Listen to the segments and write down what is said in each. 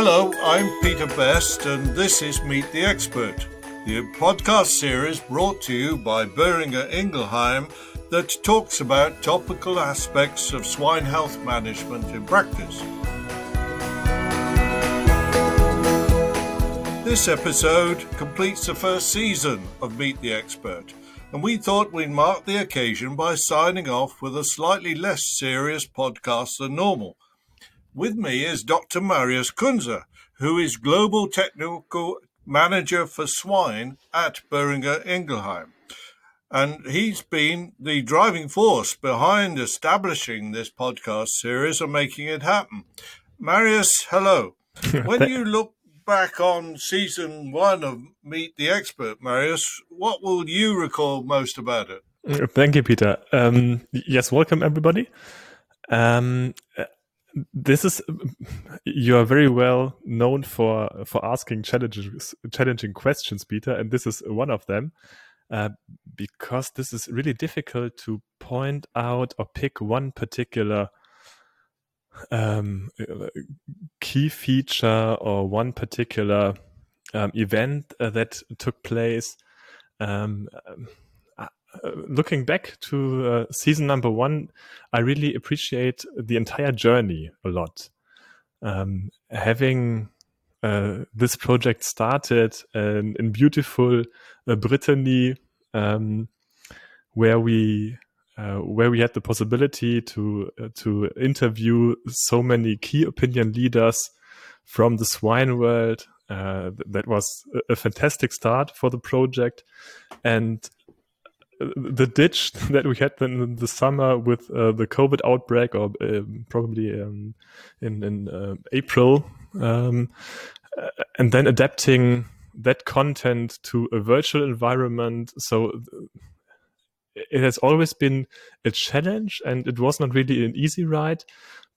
Hello, I'm Peter Best, and this is Meet the Expert, the podcast series brought to you by Boehringer Ingelheim that talks about topical aspects of swine health management in practice. This episode completes the first season of Meet the Expert, and we thought we'd mark the occasion by signing off with a slightly less serious podcast than normal. With me is Dr. Marius Kunze, who is Global Technical Manager for Swine at Boehringer Ingelheim. And he's been the driving force behind establishing this podcast series and making it happen. Marius, hello. When you look back on season one of Meet the Expert, Marius, what will you recall most about it? Thank you, Peter. Um, yes, welcome everybody. Um, this is you are very well known for for asking challenging challenging questions, Peter, and this is one of them. Uh, because this is really difficult to point out or pick one particular um, key feature or one particular um, event uh, that took place. Um, uh, looking back to uh, season number one, I really appreciate the entire journey a lot. Um, having uh, this project started in, in beautiful uh, Brittany, um, where we uh, where we had the possibility to to interview so many key opinion leaders from the swine world. that was a fantastic start for the project, and the ditch that we had in the summer with uh, the COVID outbreak, or um, probably um, in in uh, April, um, uh, and then adapting that content to a virtual environment. So uh, it has always been a challenge, and it was not really an easy ride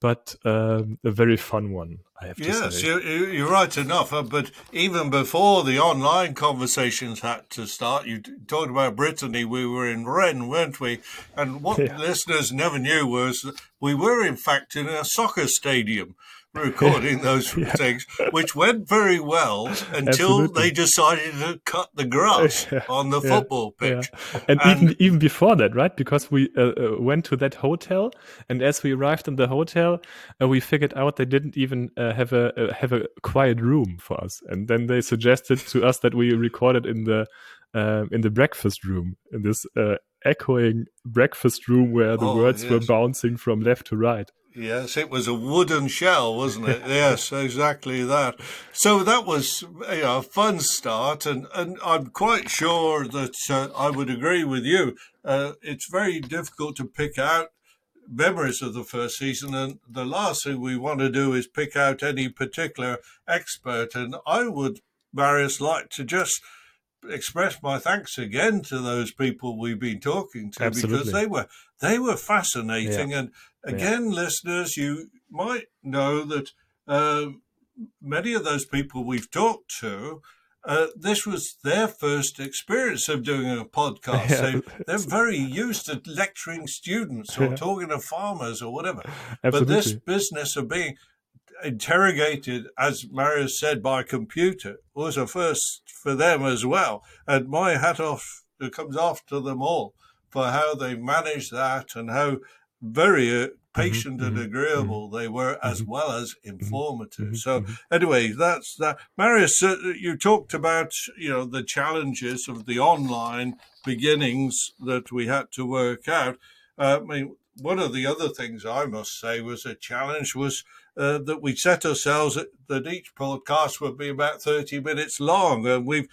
but um, a very fun one. I have to yes, say. Yes, you're right enough. Uh, but even before the online conversations had to start, you talked about Brittany. We were in Rennes, weren't we? And what yeah. listeners never knew was we were, in fact, in a soccer stadium recording those yeah. things, which went very well until Absolutely. they decided to cut the grass yeah. on the football pitch. And, and, even even before that, right? Because we uh, uh, went to that hotel, and as we arrived in the hotel, uh, we figured out they didn't even uh, have a uh, have a quiet room for us, and then they suggested to us that we recorded in the um, in the breakfast room in this uh, echoing breakfast room where the oh, words yes. were bouncing from left to right. Yes, it was a wooden shell, wasn't it? yes, exactly that. So that was you know, a fun start, and, and I'm quite sure that uh, I would agree with you. Uh, it's very difficult to pick out memories of the first season, and the last thing we want to do is pick out any particular expert. And I would, Marius, like to just express my thanks again to those people we've been talking to Absolutely. because they were they were fascinating yeah. and again yeah. listeners you might know that uh, many of those people we've talked to uh, this was their first experience of doing a podcast. Yeah. They, are very used to lecturing students or talking to farmers or whatever. Absolutely. But this business of being interrogated, as Marius said, by computer was a first for them as well. And my hat off comes off to them all for how they managed that and how very uh, mm-hmm, patient mm-hmm, and agreeable mm-hmm, they were, as mm-hmm, well as mm-hmm, informative. Mm-hmm, so, anyway, that's that. Marius, uh, you talked about you know the challenges of the online beginnings that we had to work out. Uh, I mean, one of the other things I must say was a challenge was uh, that we set ourselves that each podcast would be about 30 minutes long. And we've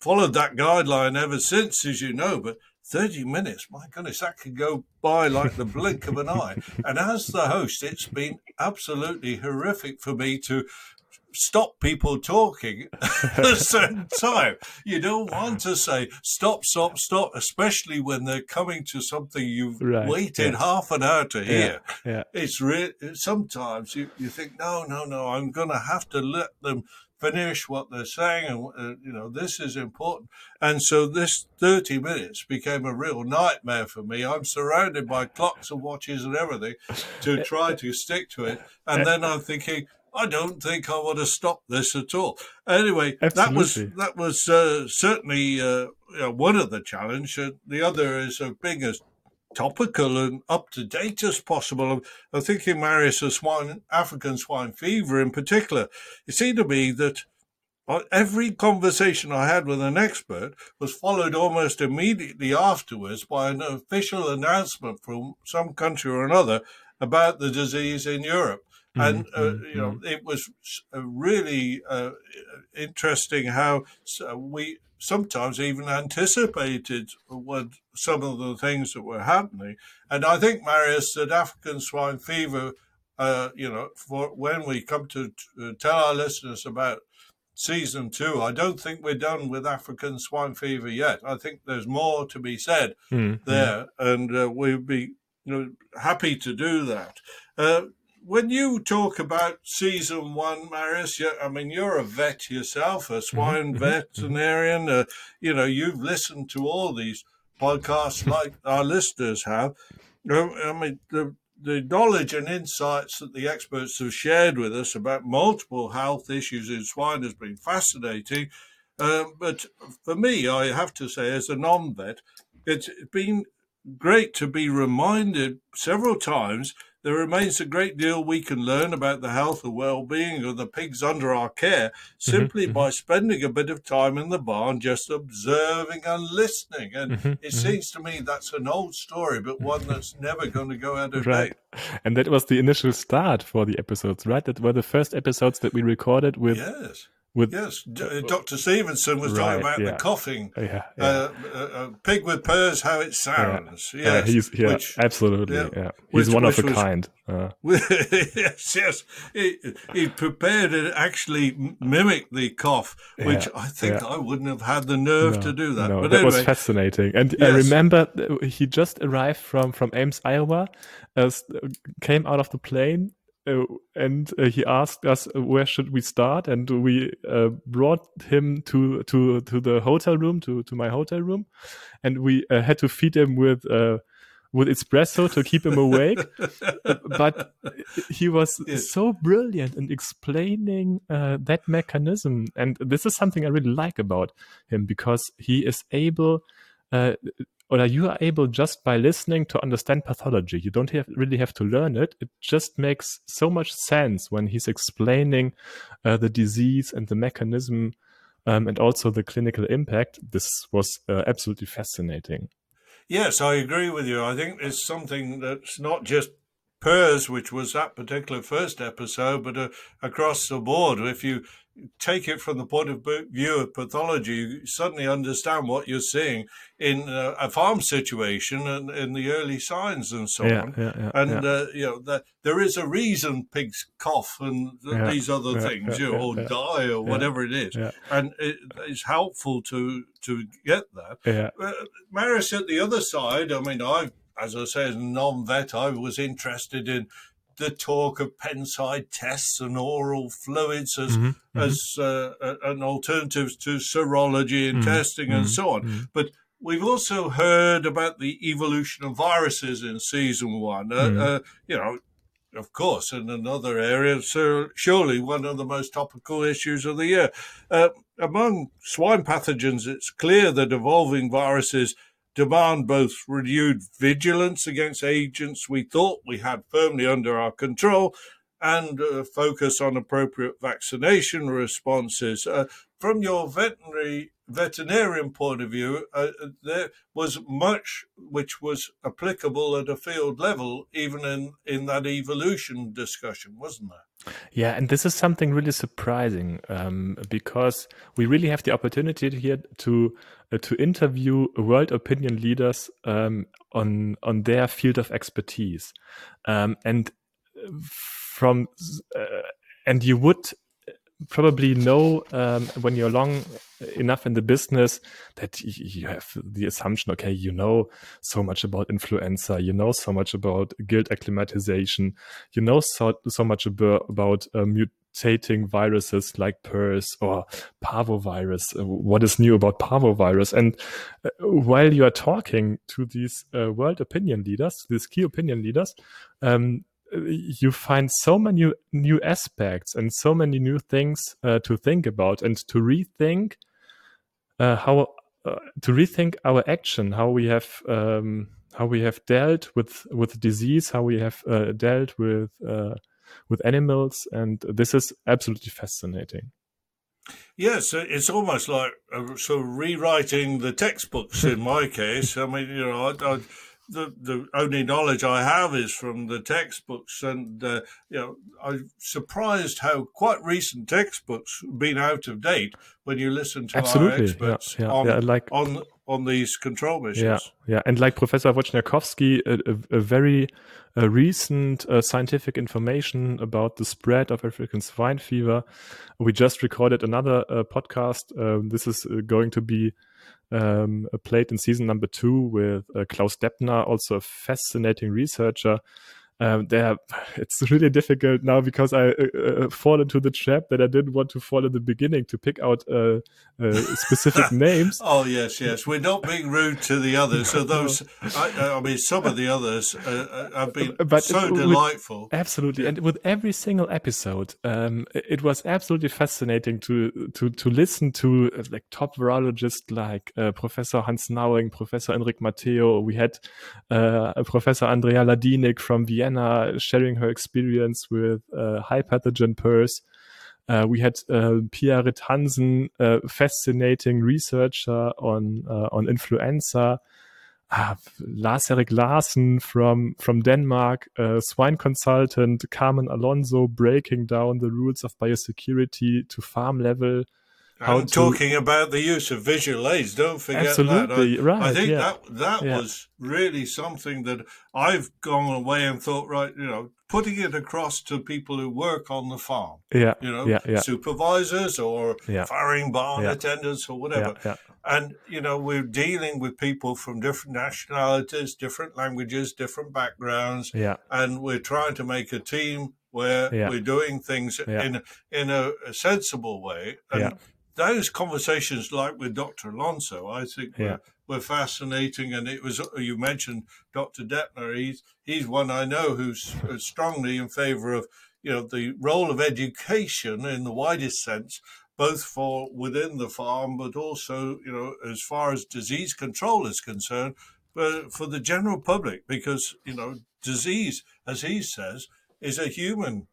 followed that guideline ever since, as you know. But 30 minutes, my goodness, that could go by like the blink of an eye. And as the host, it's been absolutely horrific for me to stop people talking at a certain time. You don't want to say stop, stop, stop, especially when they're coming to something you've right, waited half an hour to hear. Yeah, yeah. It's re- sometimes you, you think, no, no, no, I'm going to have to let them finish what they're saying and uh, you know this is important and so this 30 minutes became a real nightmare for me i'm surrounded by clocks and watches and everything to try to stick to it and then i'm thinking I don't think I would have stopped this at all. Anyway, Absolutely. that was that was uh, certainly uh, you know, one of the challenge. Uh, the other is of being as topical and up to date as possible. I'm, I'm thinking, Marius, of swine, African swine fever in particular. It seemed to me that uh, every conversation I had with an expert was followed almost immediately afterwards by an official announcement from some country or another about the disease in Europe. And uh, Mhm, you know, it was really uh, interesting how uh, we sometimes even anticipated what some of the things that were happening. And I think, Marius, that African swine fever, uh, you know, for when we come to uh, tell our listeners about season two, I don't think we're done with African swine fever yet. I think there's more to be said Mhm. there, and uh, we'd be you know, happy to do that. Uh, when you talk about season one, Marius, I mean, you're a vet yourself, a swine mhm, veterinarian. Uh, you know, you've listened to all these podcasts like our listeners have. Uh, I mean, the, the knowledge and insights that the experts have shared with us about multiple health issues in swine has been fascinating. Um, but for me, I have to say, as a non vet, it's been great to be reminded several times there remains a great deal we can learn about the health and well-being of the pigs under our care simply mhm. by spending a bit of time in the barn just observing and listening and Mhm, it mhm. seems to me that's an old story but one that's never going to go out of Right. date And that was the initial start for the episodes, right? That were the first episodes that we recorded with yes with yes uh, dr stevenson was Right, talking about yeah. the coughing yeah, yeah. uh, a, a pig with PRRS how it sounds Uh, yes he's yeah, which absolutely. yeah, Yeah, which- he's one of a was- kind. Uh, yes, yes. He, he prepared to actually m- mimic the cough, which Yeah, I think yeah. I wouldn't have had the nerve no, to do that. no, but that was fascinating. And I remember uh, he just arrived from from Ames, Iowa, uh, uh, came out of the plane. Uh, and uh, he asked us uh, where should we start, and we uh, brought him to to to the hotel room, to to my hotel room, and we uh, had to feed him with uh, with espresso to keep him awake. but he was Yeah. so brilliant in explaining uh, that mechanism and this is something i really like about him because he is able uh, or you are able just by listening to understand pathology you don't have, really have to learn it it just makes so much sense when he's explaining uh, the disease and the mechanism um, and also the clinical impact this was uh, absolutely fascinating yes, I agree with you. I think it's something that's not just PRRS, which was that particular first episode, but uh, across the board. If you take it from the point of view of pathology, you suddenly understand what you're seeing in uh, a farm situation and in the early signs and so yeah, on. yeah, yeah, and uh, you know that there is a reason pigs cough and these other things, you know, or die or whatever it is, and it, it's helpful to to get that. yeah. Uh, Marius, at the other side, I mean, I, as I say, as a non-vet, I was interested in the talk of penside tests and oral fluids as Mhm, mhm. as uh, an alternative to serology and Mhm, testing and mhm, so on. mhm. But we've also heard about the evolution of viruses in season one. Uh, uh, you know, of course, in another area, so surely one of the most topical issues of the year. Uh, among swine pathogens, it's clear that evolving viruses demand both renewed vigilance against agents we thought we had firmly under our control and uh, focus on appropriate vaccination responses. Uh, from your veterinary veterinarian point of view, uh, there was much which was applicable at a field level, even in, in that evolution discussion, wasn't there? Yeah, and this is something really surprising um, because we really have the opportunity here to uh, to interview world opinion leaders um, on on their field of expertise, um, and from uh, and you would probably know um, when you're long enough in the business that you have the assumption, okay, you know so much about influenza, you know so much about gilt acclimatization, you know so so much about, uh, mutating viruses like PRRS or parvovirus. Uh, what is new about parvovirus? And uh, while you are talking to these uh, world opinion leaders, these key opinion leaders, um, you find so many new aspects and so many new things uh, to think about and to rethink uh, how uh, to rethink our action, how we have um, how we have dealt with with disease, how we have uh, dealt with uh, with animals, and this is absolutely fascinating. Yes, it's almost like sort of rewriting the textbooks in my case. I mean, you know, I, I the the only knowledge I have is from the textbooks, and uh, you know I'm surprised how quite recent textbooks have been out of date when you listen to Absolutely. our experts yeah, yeah, on, yeah, like, on on these control missions. Yeah, yeah, and like Professor Wojciechowski, a, a, a very uh, recent uh, scientific information about the spread of African swine fever. We just recorded another uh, podcast. Um, this is uh, going to be um, played in season number two with uh, Klaus Depner, also a fascinating researcher um, there it's really difficult now because I uh, uh, fall into the trap that I didn't want to fall in the beginning to pick out uh, uh specific names. Oh yes, yes. We're not being rude to the others. So those, I, I mean, some of the others uh, uh, have been but so delightful. absolutely, yeah. and with every single episode, um, it was absolutely fascinating to to to listen to like top virologists like Professor Hans Nauwynck, Professor Enric Mateu. We had Professor Andrea Ladinig from Vienna Sharing her experience with uh, high pathogen PRRS. Uh, we had uh, Pia Ryt-Hansen, a fascinating researcher on uh, on influenza. Uh, Lars Erik Larsen from from Denmark, swine consultant Carmen Alonso breaking down the rules of biosecurity to farm level. How and to... talking about the use of visual aids, don't forget Absolutely, that. I, right, I think yeah. that that yeah. was really something that I've gone away and thought, right, you know, putting it across to people who work on the farm. Yeah. You know, yeah, supervisors or farrowing barn attendants or whatever. And, you know, we're dealing with people from different nationalities, different languages, different backgrounds. Yeah. And we're trying to make a team where we're doing things in in a, a sensible way. And Yeah. Those conversations, like with Dr. Alonso, I think Yeah. were, were fascinating. And it was you mentioned Dr. Depner. He's he's one I know who's strongly in favour of you know the role of education in the widest sense, both for within the farm, but also you know as far as disease control is concerned, but for the general public, because you know disease, as he says, is a human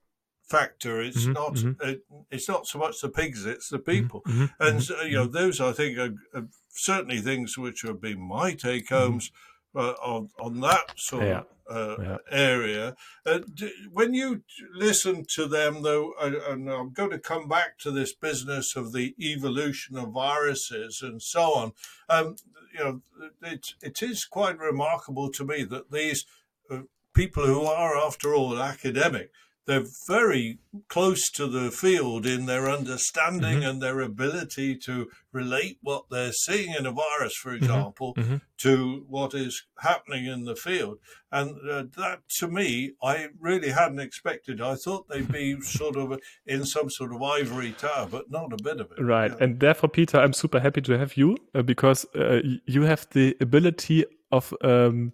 factor. It's Mhm, not. mhm. It, it's not so much the pigs; it's the people. Mhm, And mhm, so, you know, those I think are, are certainly things which have been my take homes uh, on on that sort Yeah. of uh, Yeah. area. Uh, d- when you listen to them, though, and I'm going to come back to this business of the evolution of viruses and so on. Um, you know, it it is quite remarkable to me that these uh, people who are, after all, academic they're very close to the field in their understanding Mhm. and their ability to relate what they're seeing in a virus, for example, mhm. to what is happening in the field. And uh, that, to me, I really hadn't expected. I thought they'd be sort of in some sort of ivory tower, but not a bit of it. Right. Yeah. And therefore, Peter, I'm super happy to have you uh, because uh, you have the ability of um,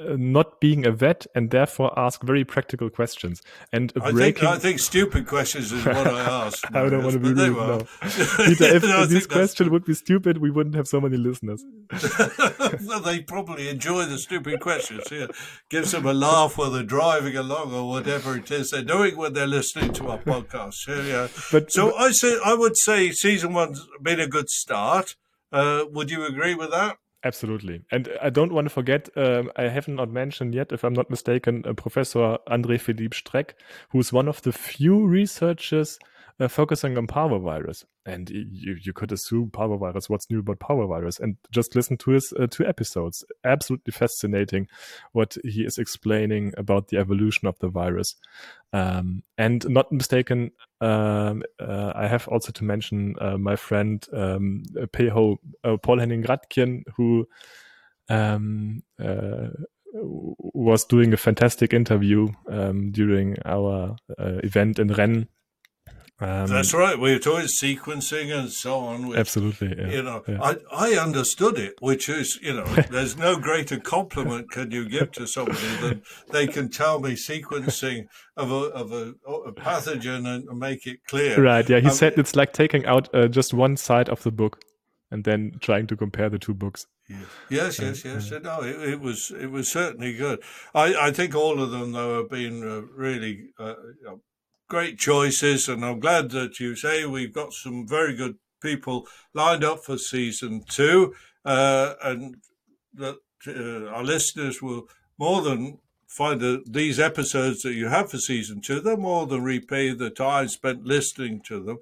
not being a vet and therefore ask very practical questions and I think breaking. I think stupid questions is what I asked. I don't want to be but rude now. Peter, if, No, this think that's question would be stupid, we wouldn't have so many listeners. well, they probably enjoy the stupid questions. Yeah, gives them a laugh while they're driving along or whatever it is they're doing when they're listening to our podcast. Yeah. But So I say I would say season one's been a good start. Uh, would you agree with that? Absolutely. And I don't want to forget, um, I have not mentioned yet, if I'm not mistaken, uh, Professor André Felipe Streck, who's one of the few researchers uh, focusing on parvovirus. And you, you could assume parvovirus, what's new about parvovirus? And just listen to his uh, two episodes. Absolutely fascinating what he is explaining about the evolution of the virus. Um, and not mistaken, um, uh, I have also to mention uh, my friend um, Peho, uh, Paul Henning Rathkjen, who um, uh, was doing a fantastic interview um, during our uh, event in Rennes Um, That's right. We were talking sequencing and so on. Which, absolutely. Yeah. You know, yeah. I, I understood it, which is, you know, there's no greater compliment can you give to somebody than they can tell me sequencing of a, of a, a pathogen and make it clear. Right. Yeah. He um, said it's like taking out uh, just one side of the book and then trying to compare the two books. Yes, yes, yes. Uh, no, it, it, was it was certainly good. I, I think all of them though have been uh, really uh, great choices, and I'm glad that you say we've got some very good people lined up for season two, uh, and that uh, our listeners will more than find that these episodes that you have for season two, they're more than repay the time spent listening to them.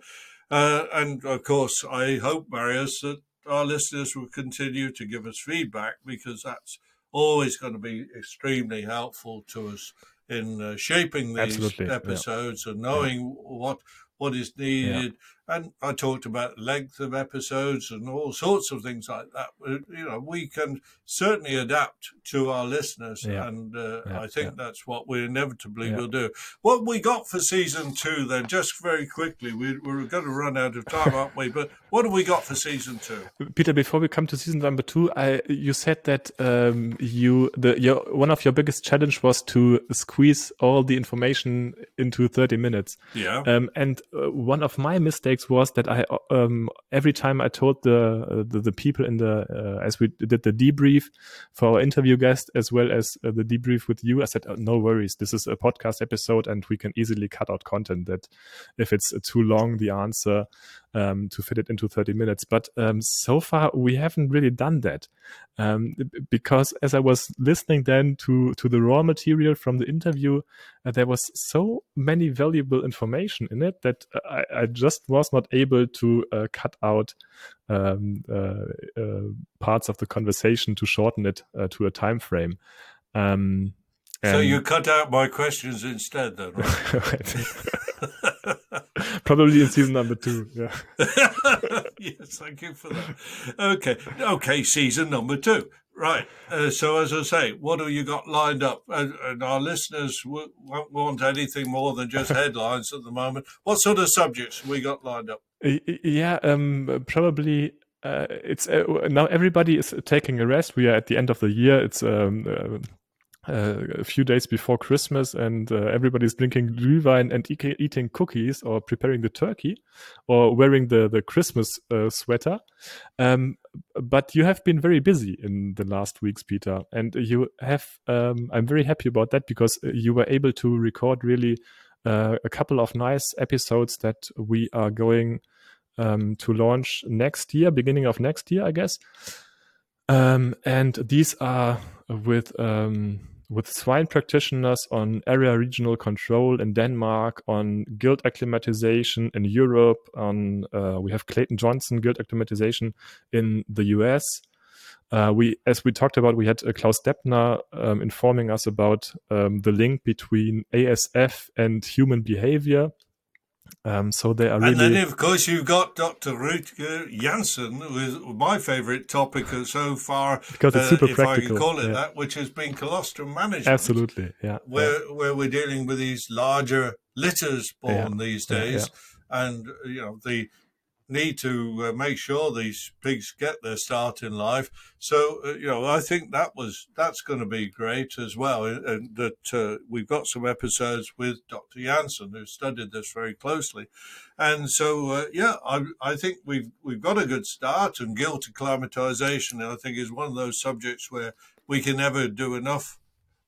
Uh, and of course, I hope, Marius, that our listeners will continue to give us feedback because that's always going to be extremely helpful to us in uh, shaping these Absolutely. episodes yeah. and knowing yeah. what what is needed. Yeah. And I talked about length of episodes and all sorts of things like that. You know, we can certainly adapt to our listeners, yeah. and uh, yeah. I think that's what we inevitably will do. What we got for season two, then, just very quickly, we, we're going to run out of time, aren't we? But what have we got for season two? Peter, before we come to season number two, I, you said that um, you the your one of your biggest challenge was to squeeze all the information into thirty minutes. Yeah. Um, and uh, one of my mistakes was that I um, every time I told the uh, the, the, people in the uh, as we did the debrief for our interview guest as well as uh, the debrief with you, I said, oh, "No worries, this is a podcast episode, and we can easily cut out content that if it's too long, the answer um, to fit it into 30 minutes. But um, so far, we haven't really done that um, because as I was listening then to to the raw material from the interview, uh, there was so many valuable information in it that I, I just was not able to uh, cut out um, uh, uh, parts of the conversation to shorten it uh, to a time frame. Um, so you cut out my questions instead, then, right? Probably in season number two. Yeah. yes, thank you for that. Okay, okay, season number two. Right. Uh, so, as I say, what have you got lined up? And, and our listeners w- won't want anything more than just headlines at the moment. What sort of subjects we got lined up? Yeah, um, probably uh, it's uh, now everybody is taking a rest. We are at the end of the year. It's um, uh, uh, a few days before Christmas, and uh, everybody's drinking Glühwein and e- eating cookies, or preparing the turkey, or wearing the the Christmas uh, sweater. Um, but you have been very busy in the last weeks, Peter, and you have. Um, I'm very happy about that because you were able to record really uh, a couple of nice episodes that we are going um, to launch next year, beginning of next year, I guess. Um, and these are with um, with swine practitioners on area regional control in Denmark, on gilt acclimatization in Europe, on uh, we have Clayton Johnson gilt acclimatization in the US. Uh, we, as we talked about, we had uh, Klaus Depner um, informing us about um, the link between ASF and human behavior um, so they are really. And then, of course, you've got Dr. Rutger Jansen, with my favourite topic so far, because it's super uh, if practical. I can call it yeah. that, which has been colostrum management. Absolutely, yeah. Where yeah. where we're dealing with these larger litters born yeah. these days, and you know the need to uh, make sure these pigs get their start in life. So uh, you know, I think that was that's going to be great as well. And that uh, we've got some episodes with Dr. Jansen who studied this very closely, and so uh, yeah, I, I think we've we've got a good start. And gilt acclimatization, I think, is one of those subjects where we can never do enough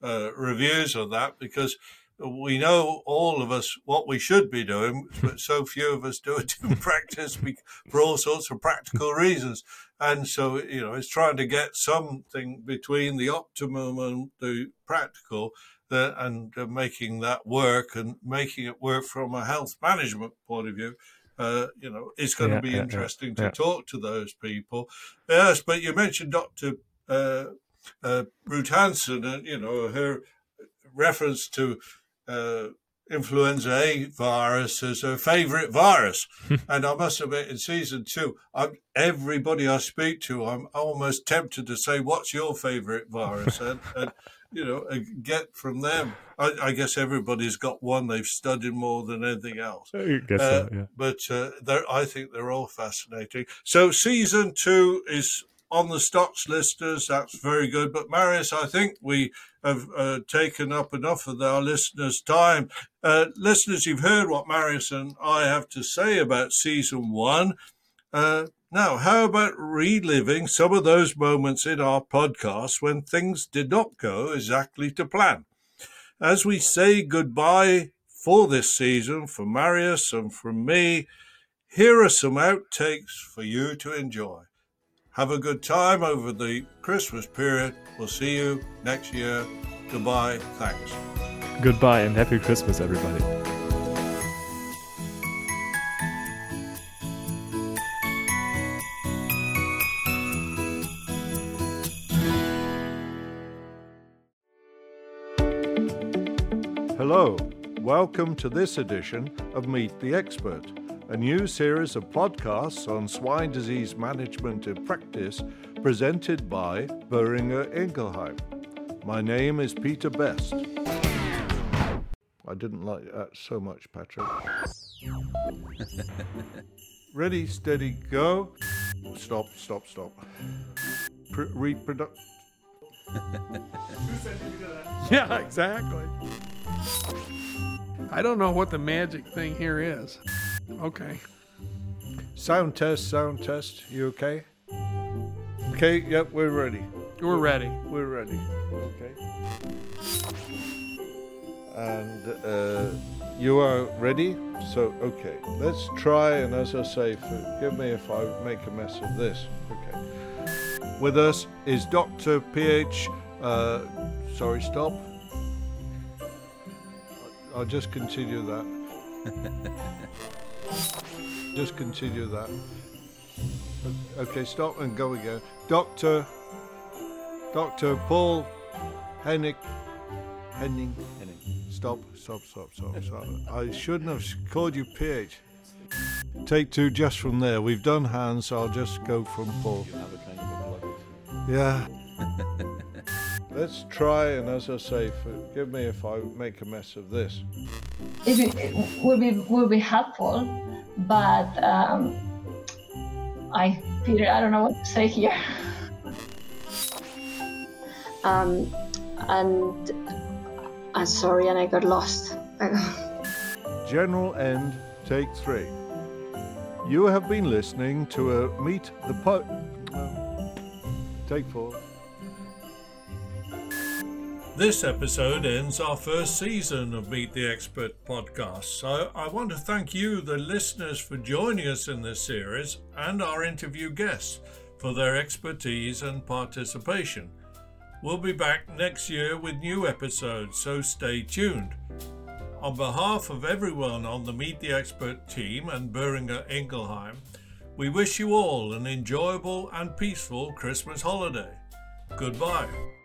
uh, reviews of that because we know all of us what we should be doing, but so few of us do it in practice for all sorts of practical reasons. And so, you know, it's trying to get something between the optimum and the practical uh, and uh, making that work and making it work from a health management point of view. Uh, you know, it's going yeah, to be yeah, interesting yeah, to talk to those people. Yes, but you mentioned Dr. Uh, uh, Ryt-Hansen and, you know, her reference to uh, influenza A virus as her favourite virus. and I must admit, in season two, I'm, everybody I speak to, I'm almost tempted to say, "What's your favourite virus?" and, and you know, get from them. I, I, guess everybody's got one they've studied more than anything else. I guess uh, so, yeah. But uh, I think they're all fascinating. So season two is on the stocks listers. That's very good. But Marius, I think we have uh, taken up enough of our listeners' time. Uh, listeners, you've heard what Marius and I have to say about season one. Uh, now, how about reliving some of those moments in our podcast when things did not go exactly to plan? As we say goodbye for this season, for Marius and from me, here are some outtakes for you to enjoy. Have a good time over the Christmas period. We'll see you next year. Goodbye. Thanks. Goodbye and Happy Christmas, everybody. Hello, welcome to this edition of Meet the Expert a new series of podcasts on swine disease management in practice presented by Boehringer Ingelheim. My name is Peter Best. I didn't like that so much, Patrick. Ready, steady, go. Stop, stop, stop. Pre- reproduct. yeah, exactly. I don't know what the magic thing here is. Okay. Sound test, sound test. You okay? Okay, yep, we're ready. We're ready. We're ready. Okay. And uh, you are ready? So, okay, let's try. And as I say, forgive me if I make a mess of this. Okay. With us is Dr. PH. Uh, sorry, stop. I'll just continue that. Just continue that. Okay, stop and go again. Doctor, Doctor Paul Hennig, Henning, Henning. Stop, stop, stop, stop, stop. I shouldn't have called you PH. Take two just from there. We've done hands, so I'll just go from Paul. Yeah. Let's try, and as I say, forgive me if I make a mess of this. It, it will be will be helpful, but um, I, Peter, I don't know what to say here. um, and I'm sorry, and I got lost. General end, take three. You have been listening to a Meet the Po. Take four. This episode ends our first season of Meet the Expert podcast. So I want to thank you, the listeners, for joining us in this series and our interview guests for their expertise and participation. We'll be back next year with new episodes, so stay tuned. On behalf of everyone on the Meet the Expert team and Boehringer Ingelheim, we wish you all an enjoyable and peaceful Christmas holiday. Goodbye.